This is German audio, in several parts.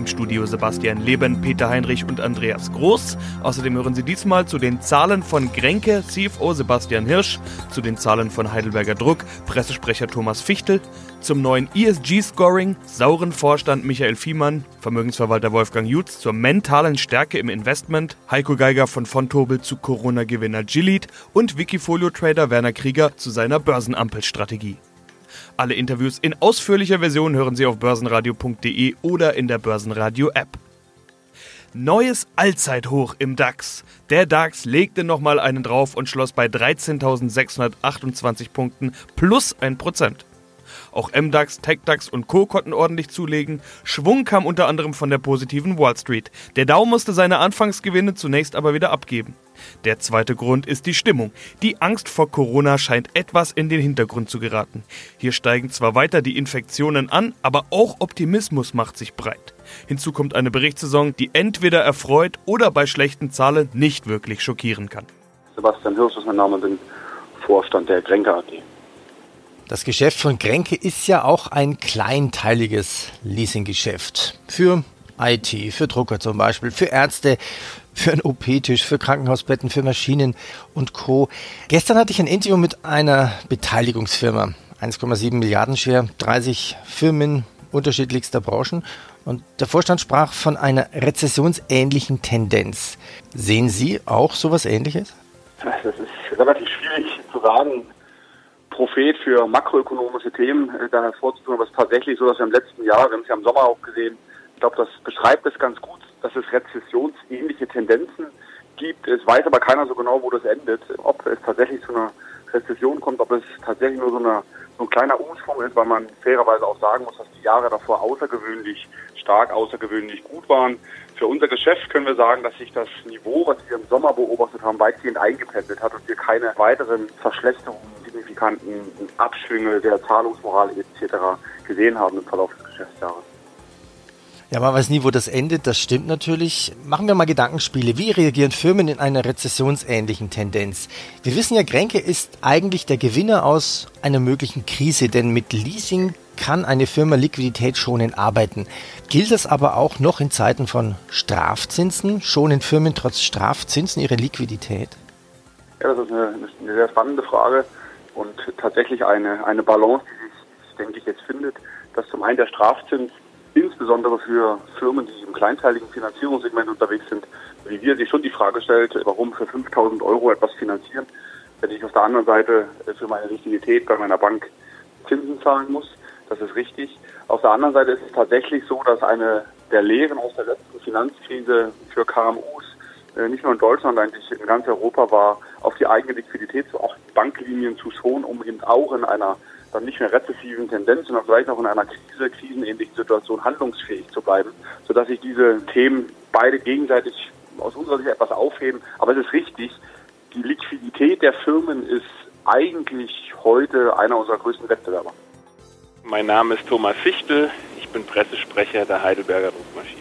Im Studio Sebastian Leben, Peter Heinrich und Andreas Groß. Außerdem hören Sie diesmal zu den Zahlen von Grenke, CFO Sebastian Hirsch, zu den Zahlen von Heidelberger Druck, Pressesprecher Thomas Fichtel, zum neuen ESG-Scoring, sauren Vorstand Michael Fiemann, Vermögensverwalter Wolfgang Jutz zur mentalen Stärke im Investment, Heiko Geiger von Fontobel zu Corona-Gewinner Gilead und Wikifolio-Trader Werner Krieger zu seiner Börsenampelstrategie. Alle Interviews in ausführlicher Version hören Sie auf börsenradio.de oder in der Börsenradio-App. Neues Allzeithoch im DAX. Der DAX legte nochmal einen drauf und schloss bei 13.628 Punkten plus 1%. Auch MDAX, TechDAX und Co. konnten ordentlich zulegen. Schwung kam unter anderem von der positiven Wall Street. Der Dow musste seine Anfangsgewinne zunächst aber wieder abgeben. Der zweite Grund ist die Stimmung. Die Angst vor Corona scheint etwas in den Hintergrund zu geraten. Hier steigen zwar weiter die Infektionen an, aber auch Optimismus macht sich breit. Hinzu kommt eine Berichtssaison, die entweder erfreut oder bei schlechten Zahlen nicht wirklich schockieren kann. Sebastian Hirsch ist mein Name, bin Vorstand der Grenke AG. Das Geschäft von Grenke ist ja auch ein kleinteiliges Leasinggeschäft. Für IT, für Drucker zum Beispiel, für Ärzte, für einen OP-Tisch, für Krankenhausbetten, für Maschinen und Co. Gestern hatte ich ein Interview mit einer Beteiligungsfirma. 1,7 Milliarden Share, 30 Firmen unterschiedlichster Branchen. Und der Vorstand sprach von einer rezessionsähnlichen Tendenz. Sehen Sie auch sowas ähnliches? Das ist relativ schwierig zu sagen. Prophet für makroökonomische Themen äh, da hervorzutun, aber es ist tatsächlich so, dass wir im letzten Jahr, wir haben es ja im Sommer auch gesehen, ich glaube, das beschreibt es ganz gut, dass es rezessionsähnliche Tendenzen gibt. Es weiß aber keiner so genau, wo das endet. Ob es tatsächlich zu einer Rezession kommt, ob es tatsächlich nur so, eine, so ein kleiner Umschwung ist, weil man fairerweise auch sagen muss, dass die Jahre davor außergewöhnlich stark, außergewöhnlich gut waren. Für unser Geschäft können wir sagen, dass sich das Niveau, was wir im Sommer beobachtet haben, weitgehend eingependelt hat und wir keine weiteren Verschlechterungen, signifikanten Abschwünge der Zahlungsmoral etc. gesehen haben im Verlauf des Geschäftsjahres. Ja, man weiß nie, wo das endet, das stimmt natürlich. Machen wir mal Gedankenspiele. Wie reagieren Firmen in einer rezessionsähnlichen Tendenz? Wir wissen ja, Grenke ist eigentlich der Gewinner aus einer möglichen Krise, denn mit Leasing kann eine Firma liquiditätsschonend arbeiten. Gilt das aber auch noch in Zeiten von Strafzinsen? Schonen Firmen trotz Strafzinsen ihre Liquidität? Ja, das ist eine, eine sehr spannende Frage und tatsächlich eine, eine Balance, die sich, denke ich, jetzt findet, dass zum einen der Strafzins insbesondere für Firmen, die im kleinteiligen Finanzierungssegment unterwegs sind, wie wir sich schon die Frage stellt, warum für 5000 Euro etwas finanzieren, wenn ich auf der anderen Seite für meine Liquidität bei meiner Bank Zinsen zahlen muss. Das ist richtig. Auf der anderen Seite ist es tatsächlich so, dass eine der Lehren aus der letzten Finanzkrise für KMUs äh, nicht nur in Deutschland, eigentlich in ganz Europa war, auf die eigene Liquidität zu achten, Banklinien zu schonen, um eben auch in einer dann nicht mehr rezessiven Tendenz, sondern vielleicht auch in einer Krise, krisenähnlichen Situation handlungsfähig zu bleiben, sodass sich diese Themen beide gegenseitig aus unserer Sicht etwas aufheben. Aber es ist richtig, die Liquidität der Firmen ist eigentlich heute einer unserer größten Wettbewerber. Mein Name ist Thomas Fichtel, ich bin Pressesprecher der Heidelberger Druckmaschine.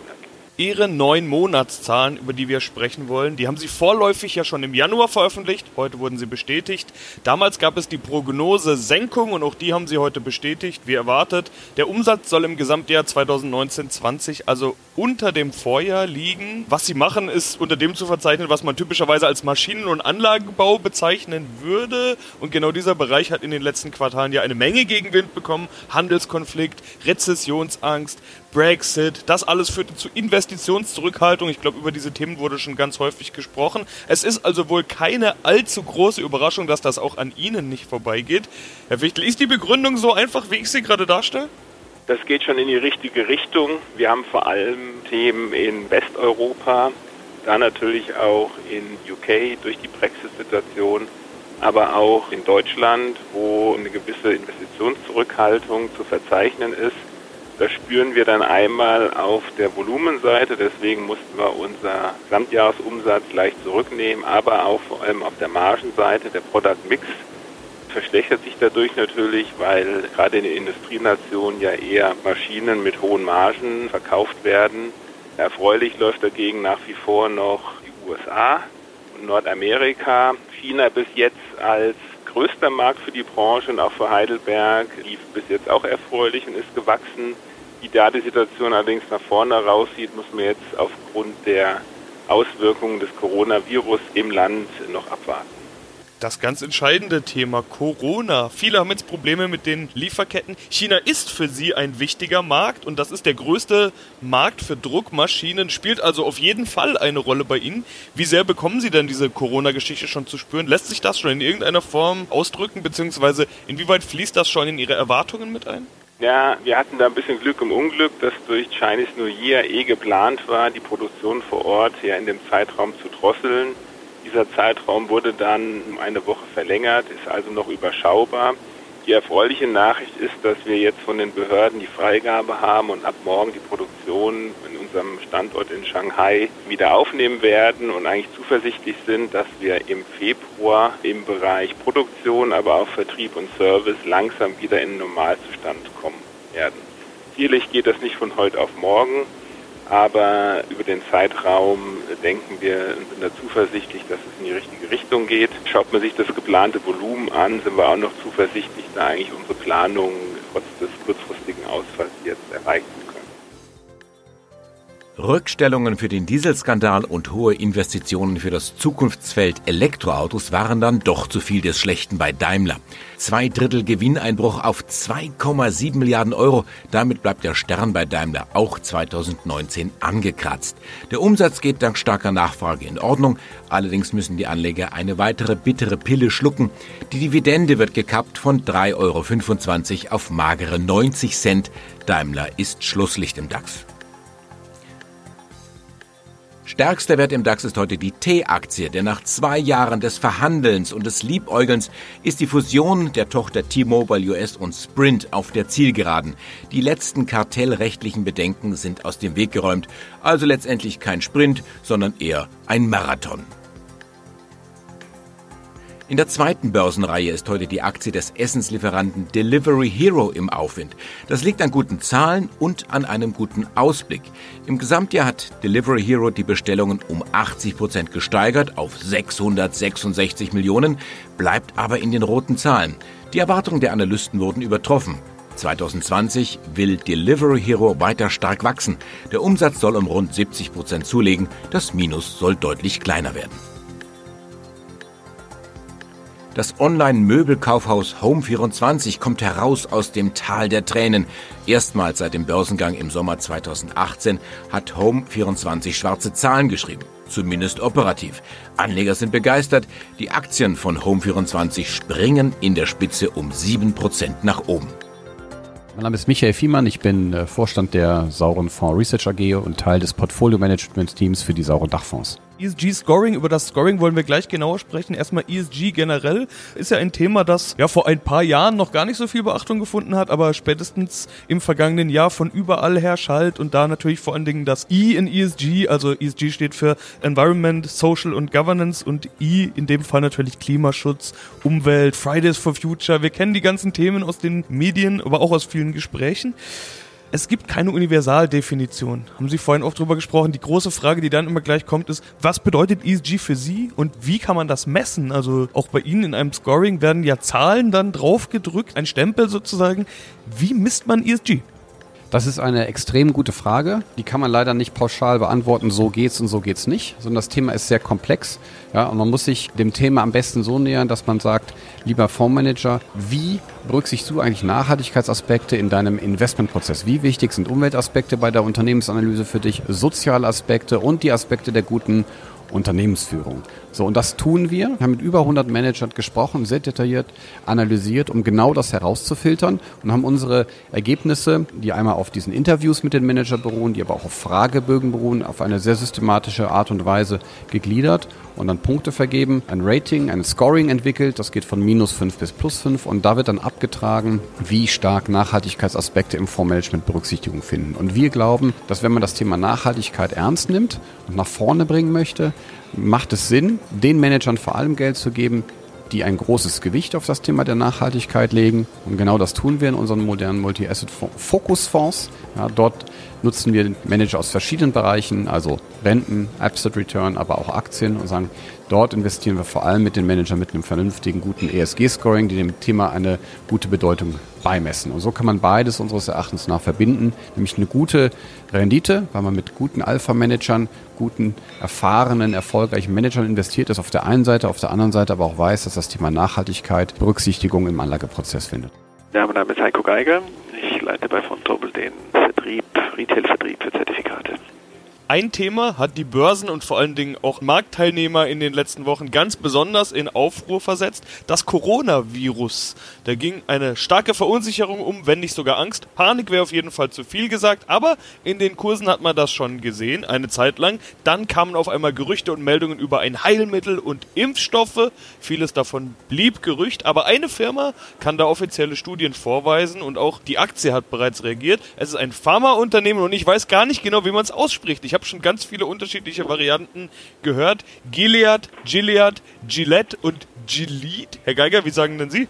Ihre neun Monatszahlen, über die wir sprechen wollen, die haben Sie vorläufig ja schon im Januar veröffentlicht. Heute wurden sie bestätigt. Damals gab es die Prognose Senkung und auch die haben Sie heute bestätigt, wie erwartet. Der Umsatz soll im Gesamtjahr 2019-20 also unter dem Vorjahr liegen. Was Sie machen, ist unter dem zu verzeichnen, was man typischerweise als Maschinen- und Anlagenbau bezeichnen würde. Und genau dieser Bereich hat in den letzten Quartalen ja eine Menge Gegenwind bekommen. Handelskonflikt, Rezessionsangst, Brexit, das alles führte zu Investitionszurückhaltung. Ich glaube, über diese Themen wurde schon ganz häufig gesprochen. Es ist also wohl keine allzu große Überraschung, dass das auch an Ihnen nicht vorbeigeht. Herr Wichtel, ist die Begründung so einfach, wie ich sie gerade darstelle? Das geht schon in die richtige Richtung. Wir haben vor allem Themen in Westeuropa, da natürlich auch in UK durch die Brexit-Situation, aber auch in Deutschland, wo eine gewisse Investitionszurückhaltung zu verzeichnen ist. Das spüren wir dann einmal auf der Volumenseite, deswegen mussten wir unser Gesamtjahresumsatz leicht zurücknehmen, aber auch vor allem auf der Margenseite, der Product Mix verschlechtert sich dadurch natürlich, weil gerade in den Industrienationen ja eher Maschinen mit hohen Margen verkauft werden. Erfreulich läuft dagegen nach wie vor noch die USA und Nordamerika. China bis jetzt als größter Markt für die Branche und auch für Heidelberg lief bis jetzt auch erfreulich und ist gewachsen. Wie da die Situation allerdings nach vorne raussieht, muss man jetzt aufgrund der Auswirkungen des Coronavirus im Land noch abwarten das ganz entscheidende Thema Corona. Viele haben jetzt Probleme mit den Lieferketten. China ist für sie ein wichtiger Markt und das ist der größte Markt für Druckmaschinen, spielt also auf jeden Fall eine Rolle bei Ihnen. Wie sehr bekommen Sie denn diese Corona-Geschichte schon zu spüren? Lässt sich das schon in irgendeiner Form ausdrücken, beziehungsweise inwieweit fließt das schon in Ihre Erwartungen mit ein? Ja, wir hatten da ein bisschen Glück im Unglück, dass durch Chinese New Year eh geplant war, die Produktion vor Ort ja in dem Zeitraum zu drosseln. Dieser Zeitraum wurde dann um eine Woche verlängert, ist also noch überschaubar. Die erfreuliche Nachricht ist, dass wir jetzt von den Behörden die Freigabe haben und ab morgen die Produktion in unserem Standort in Shanghai wieder aufnehmen werden und eigentlich zuversichtlich sind, dass wir im Februar im Bereich Produktion, aber auch Vertrieb und Service langsam wieder in den Normalzustand kommen werden. Sicherlich geht das nicht von heute auf morgen, aber über den Zeitraum denken wir und sind da zuversichtlich, dass es in die richtige Richtung geht. Schaut man sich das geplante Volumen an, sind wir auch noch zuversichtlich, da eigentlich unsere Planung trotz des kurzfristigen Ausfalls jetzt erreichen Rückstellungen für den Dieselskandal und hohe Investitionen für das Zukunftsfeld Elektroautos waren dann doch zu viel des Schlechten bei Daimler. Zwei Drittel Gewinneinbruch auf 2,7 Milliarden Euro. Damit bleibt der Stern bei Daimler auch 2019 angekratzt. Der Umsatz geht dank starker Nachfrage in Ordnung. Allerdings müssen die Anleger eine weitere bittere Pille schlucken. Die Dividende wird gekappt von 3,25 Euro auf magere 90 Cent. Daimler ist Schlusslicht im DAX. Stärkster Wert im DAX ist heute die T-Aktie, denn nach zwei Jahren des Verhandelns und des Liebäugelns ist die Fusion der Tochter T-Mobile US und Sprint auf der Zielgeraden. Die letzten kartellrechtlichen Bedenken sind aus dem Weg geräumt, also letztendlich kein Sprint, sondern eher ein Marathon. In der zweiten Börsenreihe ist heute die Aktie des Essenslieferanten Delivery Hero im Aufwind. Das liegt an guten Zahlen und an einem guten Ausblick. Im Gesamtjahr hat Delivery Hero die Bestellungen um 80 Prozent gesteigert auf 666 Millionen, bleibt aber in den roten Zahlen. Die Erwartungen der Analysten wurden übertroffen. 2020 will Delivery Hero weiter stark wachsen. Der Umsatz soll um rund 70 Prozent zulegen. Das Minus soll deutlich kleiner werden. Das Online-Möbelkaufhaus Home24 kommt heraus aus dem Tal der Tränen. Erstmals seit dem Börsengang im Sommer 2018 hat Home24 schwarze Zahlen geschrieben. Zumindest operativ. Anleger sind begeistert. Die Aktien von Home24 springen in der Spitze um 7% nach oben. Mein Name ist Michael Fiemann, ich bin äh, Vorstand der Sauren Fonds Research AG und Teil des Portfolio Management Teams für die Sauren Dachfonds. ESG-Scoring, über das Scoring wollen wir gleich genauer sprechen. Erstmal ESG generell ist ja ein Thema, das ja vor ein paar Jahren noch gar nicht so viel Beachtung gefunden hat, aber spätestens im vergangenen Jahr von überall her schallt und da natürlich vor allen Dingen das E in ESG, also ESG steht für Environment, Social und Governance und E in dem Fall natürlich Klimaschutz, Umwelt, Fridays for Future. Wir kennen die ganzen Themen aus den Medien, aber auch aus vielen Gesprächen. Es gibt keine Universaldefinition. Haben Sie vorhin oft drüber gesprochen. Die große Frage, die dann immer gleich kommt, ist, was bedeutet ESG für Sie und wie kann man das messen? Also auch bei Ihnen in einem Scoring werden ja Zahlen dann draufgedrückt, ein Stempel sozusagen. Wie misst man ESG? Das ist eine extrem gute Frage. Die kann man leider nicht pauschal beantworten, so geht's und so geht's nicht, sondern das Thema ist sehr komplex. Ja, und man muss sich dem Thema am besten so nähern, dass man sagt, lieber Fondsmanager, wie berücksichtigst du eigentlich Nachhaltigkeitsaspekte in deinem Investmentprozess? Wie wichtig sind Umweltaspekte bei der Unternehmensanalyse für dich, soziale Aspekte und die Aspekte der guten Unternehmensführung. So, und das tun wir. Wir haben mit über 100 Managern gesprochen, sehr detailliert analysiert, um genau das herauszufiltern und haben unsere Ergebnisse, die einmal auf diesen Interviews mit den Managern beruhen, die aber auch auf Fragebögen beruhen, auf eine sehr systematische Art und Weise gegliedert und dann Punkte vergeben, ein Rating, ein Scoring entwickelt, das geht von minus 5 bis plus 5 und da wird dann abgetragen, wie stark Nachhaltigkeitsaspekte im Fondsmanagement Berücksichtigung finden. Und wir glauben, dass wenn man das Thema Nachhaltigkeit ernst nimmt und nach vorne bringen möchte, macht es Sinn, den Managern vor allem Geld zu geben, die ein großes Gewicht auf das Thema der Nachhaltigkeit legen. Und genau das tun wir in unseren modernen Multi-Asset-Fokus-Fonds. Ja, dort nutzen wir Manager aus verschiedenen Bereichen, also Renten, Absolute Return, aber auch Aktien und sagen, Dort investieren wir vor allem mit den Managern mit einem vernünftigen, guten ESG-Scoring, die dem Thema eine gute Bedeutung beimessen. Und so kann man beides unseres Erachtens nach verbinden, nämlich eine gute Rendite, weil man mit guten Alpha-Managern, guten, erfahrenen, erfolgreichen Managern investiert ist auf der einen Seite, auf der anderen Seite aber auch weiß, dass das Thema Nachhaltigkeit Berücksichtigung im Anlageprozess findet. Ja, mein Name ist Heiko Geiger. Leite bei von Tobel den Vertrieb, Retail-Vertrieb für Zertifikate. Ein Thema hat die Börsen und vor allen Dingen auch Marktteilnehmer in den letzten Wochen ganz besonders in Aufruhr versetzt. Das Coronavirus. Da ging eine starke Verunsicherung um, wenn nicht sogar Angst. Panik wäre auf jeden Fall zu viel gesagt, aber in den Kursen hat man das schon gesehen, eine Zeit lang. Dann kamen auf einmal Gerüchte und Meldungen über ein Heilmittel und Impfstoffe. Vieles davon blieb Gerücht, aber eine Firma kann da offizielle Studien vorweisen und auch die Aktie hat bereits reagiert. Es ist ein Pharmaunternehmen und ich weiß gar nicht genau, wie man es ausspricht. Ich habe schon ganz viele unterschiedliche Varianten gehört. Gilead, Gilead, Gillette und Gilead. Herr Geiger, wie sagen denn Sie?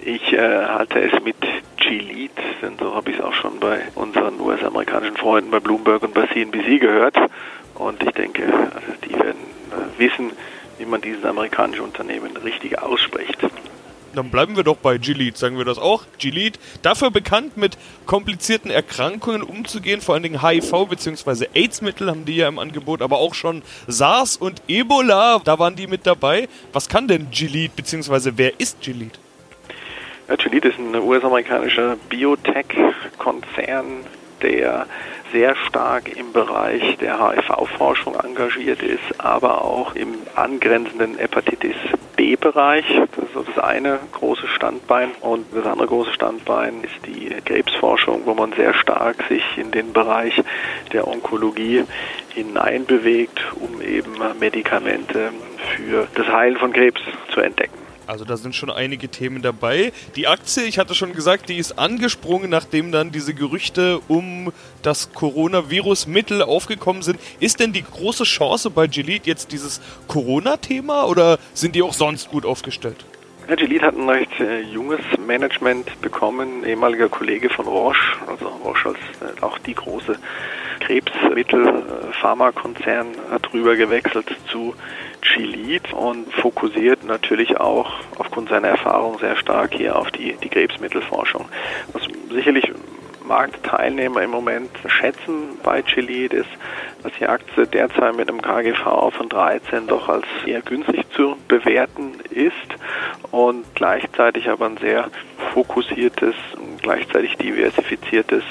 Ich äh, halte es mit Gilead, denn so habe ich es auch schon bei unseren US-amerikanischen Freunden bei Bloomberg und bei CNBC gehört. Und ich denke, also die werden äh, wissen, wie man dieses amerikanische Unternehmen richtig ausspricht. Dann bleiben wir doch bei Gilead, sagen wir das auch. Gilead, dafür bekannt, mit komplizierten Erkrankungen umzugehen, vor allen Dingen HIV bzw. AIDS-Mittel haben die ja im Angebot, aber auch schon SARS und Ebola, da waren die mit dabei. Was kann denn Gilead bzw. wer ist Gilead? Ja, Gilead ist ein US-amerikanischer Biotech-Konzern, der sehr stark im Bereich der HIV-Forschung engagiert ist, aber auch im angrenzenden Hepatitis B-Bereich. Das ist das eine große Standbein. Und das andere große Standbein ist die Krebsforschung, wo man sehr stark sich in den Bereich der Onkologie hineinbewegt, um eben Medikamente für das Heilen von Krebs zu entdecken. Also da sind schon einige Themen dabei. Die Aktie, ich hatte schon gesagt, die ist angesprungen, nachdem dann diese Gerüchte um das Coronavirus-Mittel aufgekommen sind. Ist denn die große Chance bei Gilead jetzt dieses Corona-Thema oder sind die auch sonst gut aufgestellt? Ja, Gilead hat ein recht äh, junges Management bekommen, ehemaliger Kollege von Roche, also Roche als äh, auch die große Krebsmittel-Pharmakonzern hat rüber gewechselt zu Gilead und fokussiert natürlich auch aufgrund seiner Erfahrung sehr stark hier auf die, die Krebsmittelforschung. Was sicherlich Marktteilnehmer im Moment schätzen bei Gilead ist, dass die Aktie derzeit mit einem KGV von 13 doch als eher günstig zu bewerten ist und gleichzeitig aber ein sehr fokussiertes, gleichzeitig diversifiziertes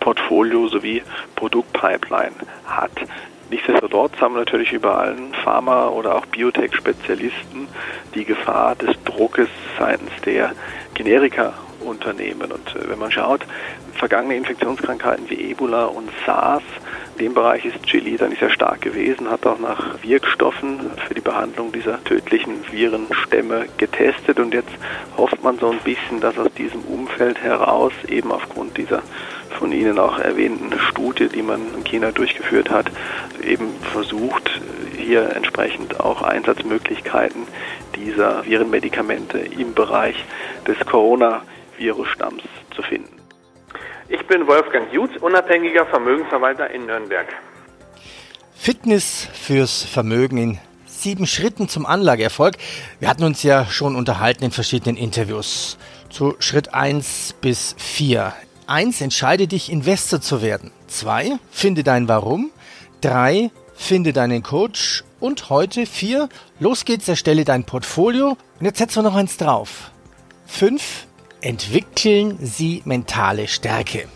Portfolio sowie Produktpipeline hat. Nichtsdestotrotz haben natürlich über allen Pharma- oder auch Biotech-Spezialisten die Gefahr des Druckes seitens der Generika-Unternehmen. Und äh, wenn man schaut, vergangene Infektionskrankheiten wie Ebola und SARS, dem Bereich ist Chili dann sehr stark gewesen, hat auch nach Wirkstoffen für die Behandlung dieser tödlichen Virenstämme getestet und jetzt hofft man so ein bisschen, dass aus diesem Umfeld heraus eben aufgrund dieser von Ihnen auch erwähnten Studie, die man in China durchgeführt hat, eben versucht, hier entsprechend auch Einsatzmöglichkeiten dieser Virenmedikamente im Bereich des Coronavirus-Stamms zu finden. Ich bin Wolfgang Jutz, unabhängiger Vermögensverwalter in Nürnberg. Fitness fürs Vermögen in sieben Schritten zum Anlageerfolg. Wir hatten uns ja schon unterhalten in verschiedenen Interviews. Zu Schritt 1 bis 4. 1. Entscheide dich, Investor zu werden. 2. Finde dein Warum. 3. Finde deinen Coach. Und heute 4. Los geht's, erstelle dein Portfolio. Und jetzt setzen wir noch eins drauf. 5. Entwickeln Sie mentale Stärke.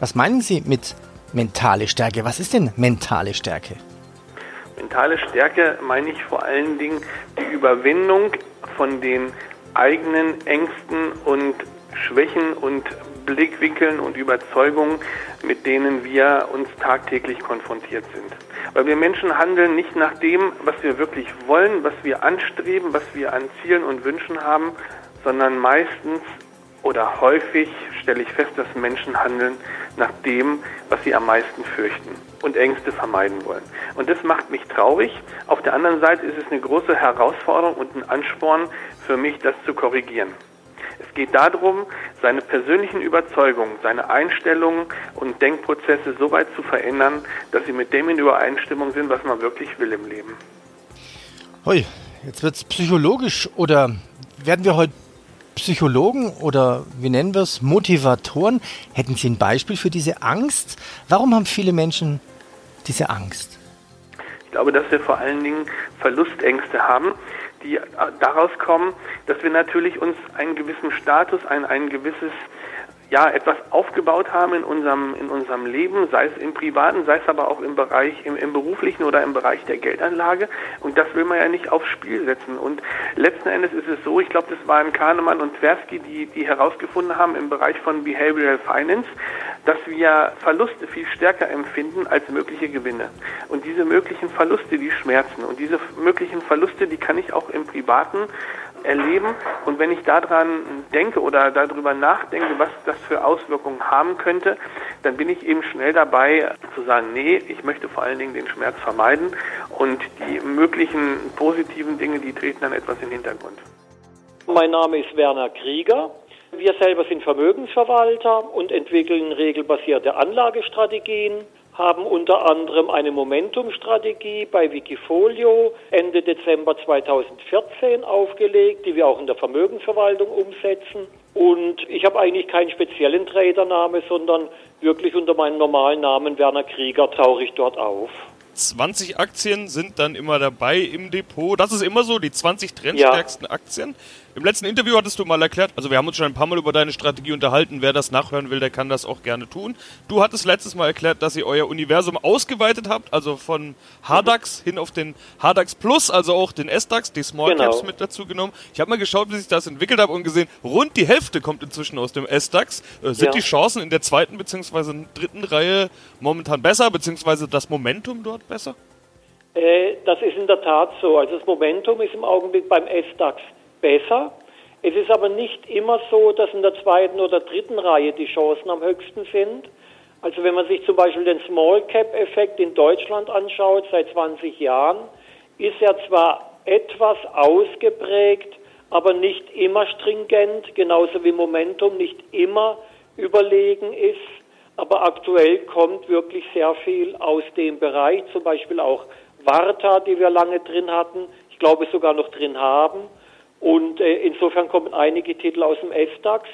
Was meinen Sie mit mentale Stärke? Was ist denn mentale Stärke? Mentale Stärke meine ich vor allen Dingen die Überwindung von den eigenen Ängsten und Schwächen und Blickwinkeln und Überzeugungen, mit denen wir uns tagtäglich konfrontiert sind. Weil wir Menschen handeln nicht nach dem, was wir wirklich wollen, was wir anstreben, was wir an Zielen und Wünschen haben, sondern meistens oder häufig stelle ich fest, dass Menschen handeln nach dem, was sie am meisten fürchten und Ängste vermeiden wollen. Und das macht mich traurig. Auf der anderen Seite ist es eine große Herausforderung und ein Ansporn für mich, das zu korrigieren. Es geht darum, seine persönlichen Überzeugungen, seine Einstellungen und Denkprozesse so weit zu verändern, dass sie mit dem in Übereinstimmung sind, was man wirklich will im Leben. Hui, jetzt wird es psychologisch oder werden wir heute Psychologen oder wie nennen wir es, Motivatoren? Hätten Sie ein Beispiel für diese Angst? Warum haben viele Menschen diese Angst? Ich glaube, dass wir vor allen Dingen Verlustängste haben, die äh, daraus kommen, dass wir natürlich uns einen gewissen Status, ein, ein gewisses ja, etwas aufgebaut haben in unserem, in unserem Leben, sei es im privaten, sei es aber auch im Bereich, im, im beruflichen oder im Bereich der Geldanlage. Und das will man ja nicht aufs Spiel setzen. Und letzten Endes ist es so, ich glaube, das waren Kahnemann und Tversky, die, die herausgefunden haben im Bereich von Behavioral Finance, dass wir Verluste viel stärker empfinden als mögliche Gewinne. Und diese möglichen Verluste, die schmerzen. Und diese möglichen Verluste, die kann ich auch im privaten erleben. Und wenn ich daran denke oder darüber nachdenke, was das für Auswirkungen haben könnte, dann bin ich eben schnell dabei zu sagen, nee, ich möchte vor allen Dingen den Schmerz vermeiden und die möglichen positiven Dinge, die treten dann etwas in den Hintergrund. Mein Name ist Werner Krieger. Wir selber sind Vermögensverwalter und entwickeln regelbasierte Anlagestrategien haben unter anderem eine Momentum-Strategie bei Wikifolio Ende Dezember 2014 aufgelegt, die wir auch in der Vermögensverwaltung umsetzen. Und ich habe eigentlich keinen speziellen Tradername, sondern wirklich unter meinem normalen Namen Werner Krieger tauche ich dort auf. 20 Aktien sind dann immer dabei im Depot. Das ist immer so, die 20 trendstärksten ja. Aktien. Im letzten Interview hattest du mal erklärt, also wir haben uns schon ein paar Mal über deine Strategie unterhalten. Wer das nachhören will, der kann das auch gerne tun. Du hattest letztes Mal erklärt, dass ihr euer Universum ausgeweitet habt, also von HDAX hin auf den HDAX Plus, also auch den SDAX, die Small genau. Caps mit dazu genommen. Ich habe mal geschaut, wie sich das entwickelt hat und gesehen, rund die Hälfte kommt inzwischen aus dem SDAX. Äh, sind ja. die Chancen in der zweiten bzw. dritten Reihe momentan besser, beziehungsweise das Momentum dort besser? Äh, das ist in der Tat so. Also das Momentum ist im Augenblick beim SDAX besser. Es ist aber nicht immer so, dass in der zweiten oder dritten Reihe die Chancen am höchsten sind. Also wenn man sich zum Beispiel den Small Cap Effekt in Deutschland anschaut, seit 20 Jahren, ist er zwar etwas ausgeprägt, aber nicht immer stringent, genauso wie Momentum nicht immer überlegen ist. Aber aktuell kommt wirklich sehr viel aus dem Bereich, zum Beispiel auch Warta, die wir lange drin hatten, ich glaube sogar noch drin haben. Und äh, insofern kommen einige Titel aus dem SDAX.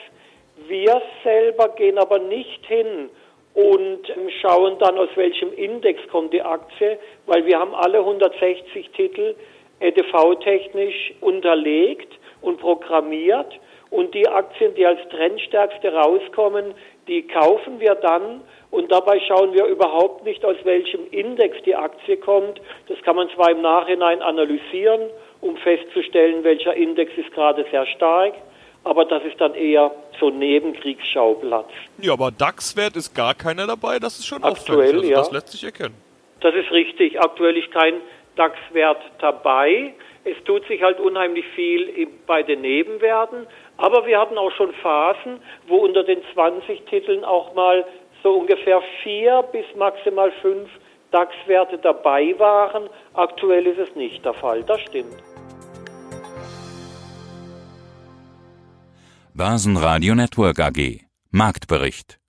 Wir selber gehen aber nicht hin und ähm, schauen dann, aus welchem Index kommt die Aktie, weil wir haben alle 160 Titel EDV-technisch unterlegt und programmiert. Und die Aktien, die als Trendstärkste rauskommen, die kaufen wir dann und dabei schauen wir überhaupt nicht, aus welchem Index die Aktie kommt. Das kann man zwar im Nachhinein analysieren um festzustellen, welcher Index ist gerade sehr stark. Aber das ist dann eher so ein Nebenkriegsschauplatz. Ja, aber DAX-Wert ist gar keiner dabei, das ist schon Aktuell, also ja. Das lässt sich erkennen. Das ist richtig. Aktuell ist kein DAX-Wert dabei. Es tut sich halt unheimlich viel bei den Nebenwerten. Aber wir hatten auch schon Phasen, wo unter den 20 Titeln auch mal so ungefähr vier bis maximal fünf DAX-Werte dabei waren. Aktuell ist es nicht der Fall. Das stimmt. Basen Radio Network AG Marktbericht